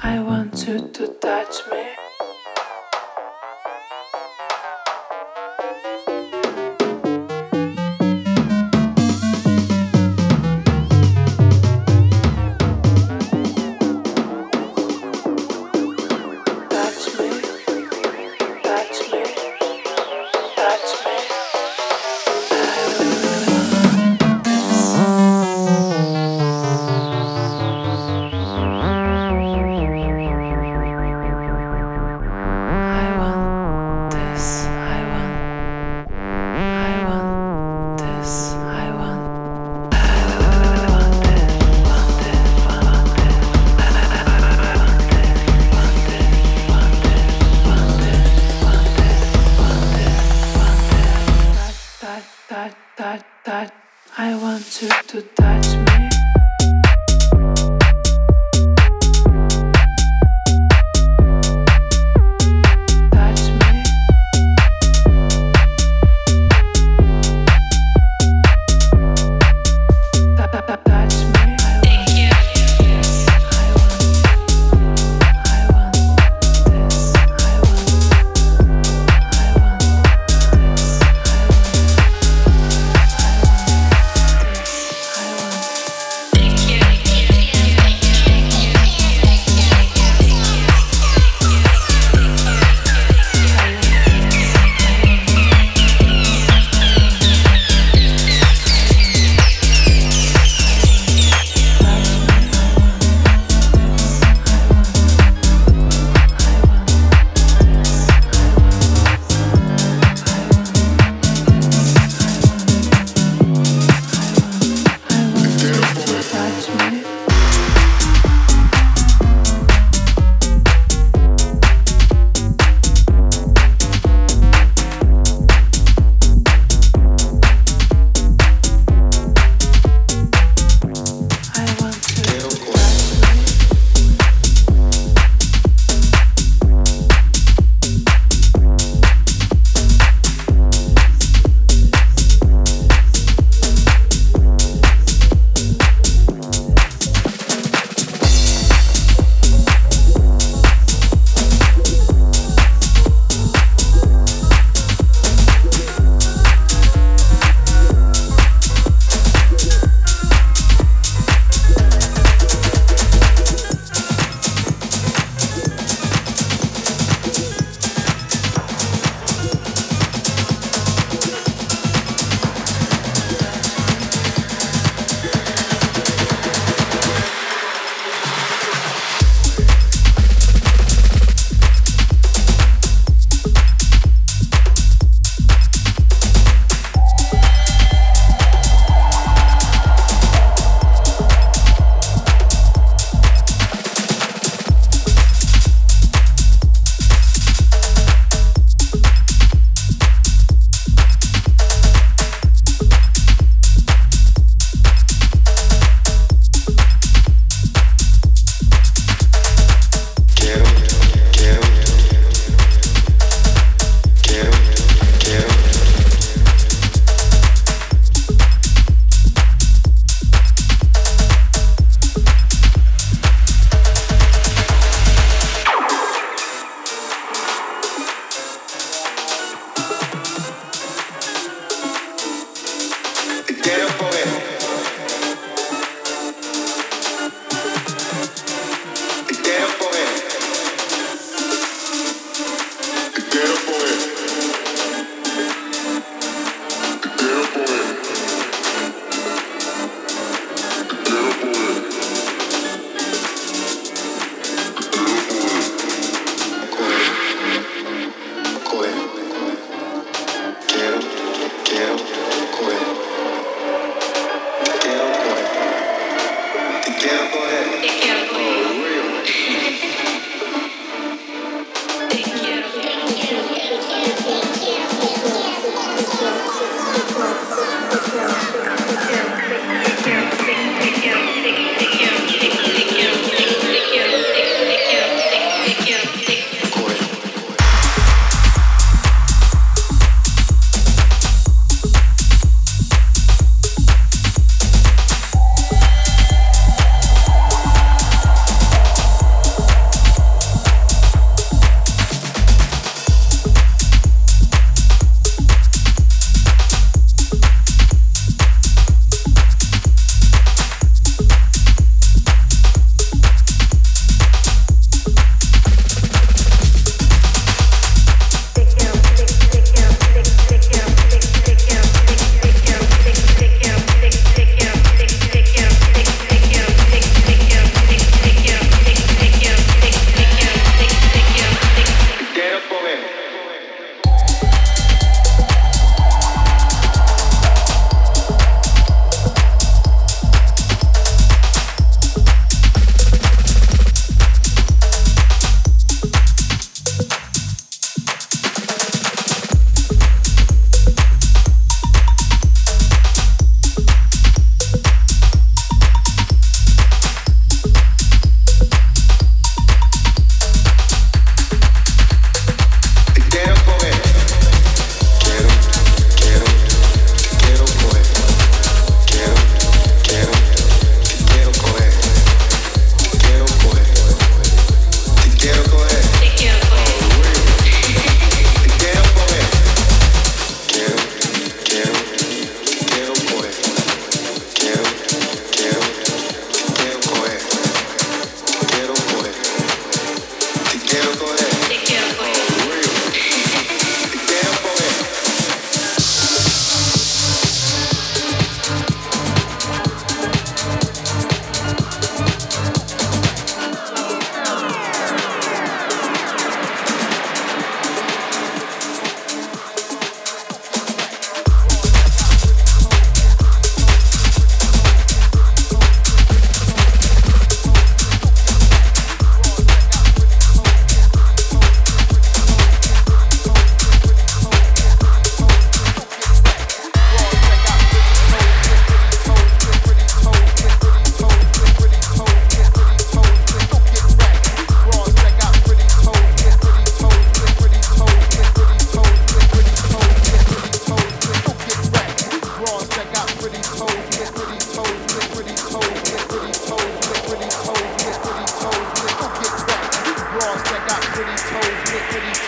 I want you to touch me.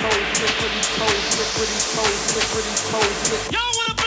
toes, lickety toes, lickety toes, lickety toes. Y'all wanna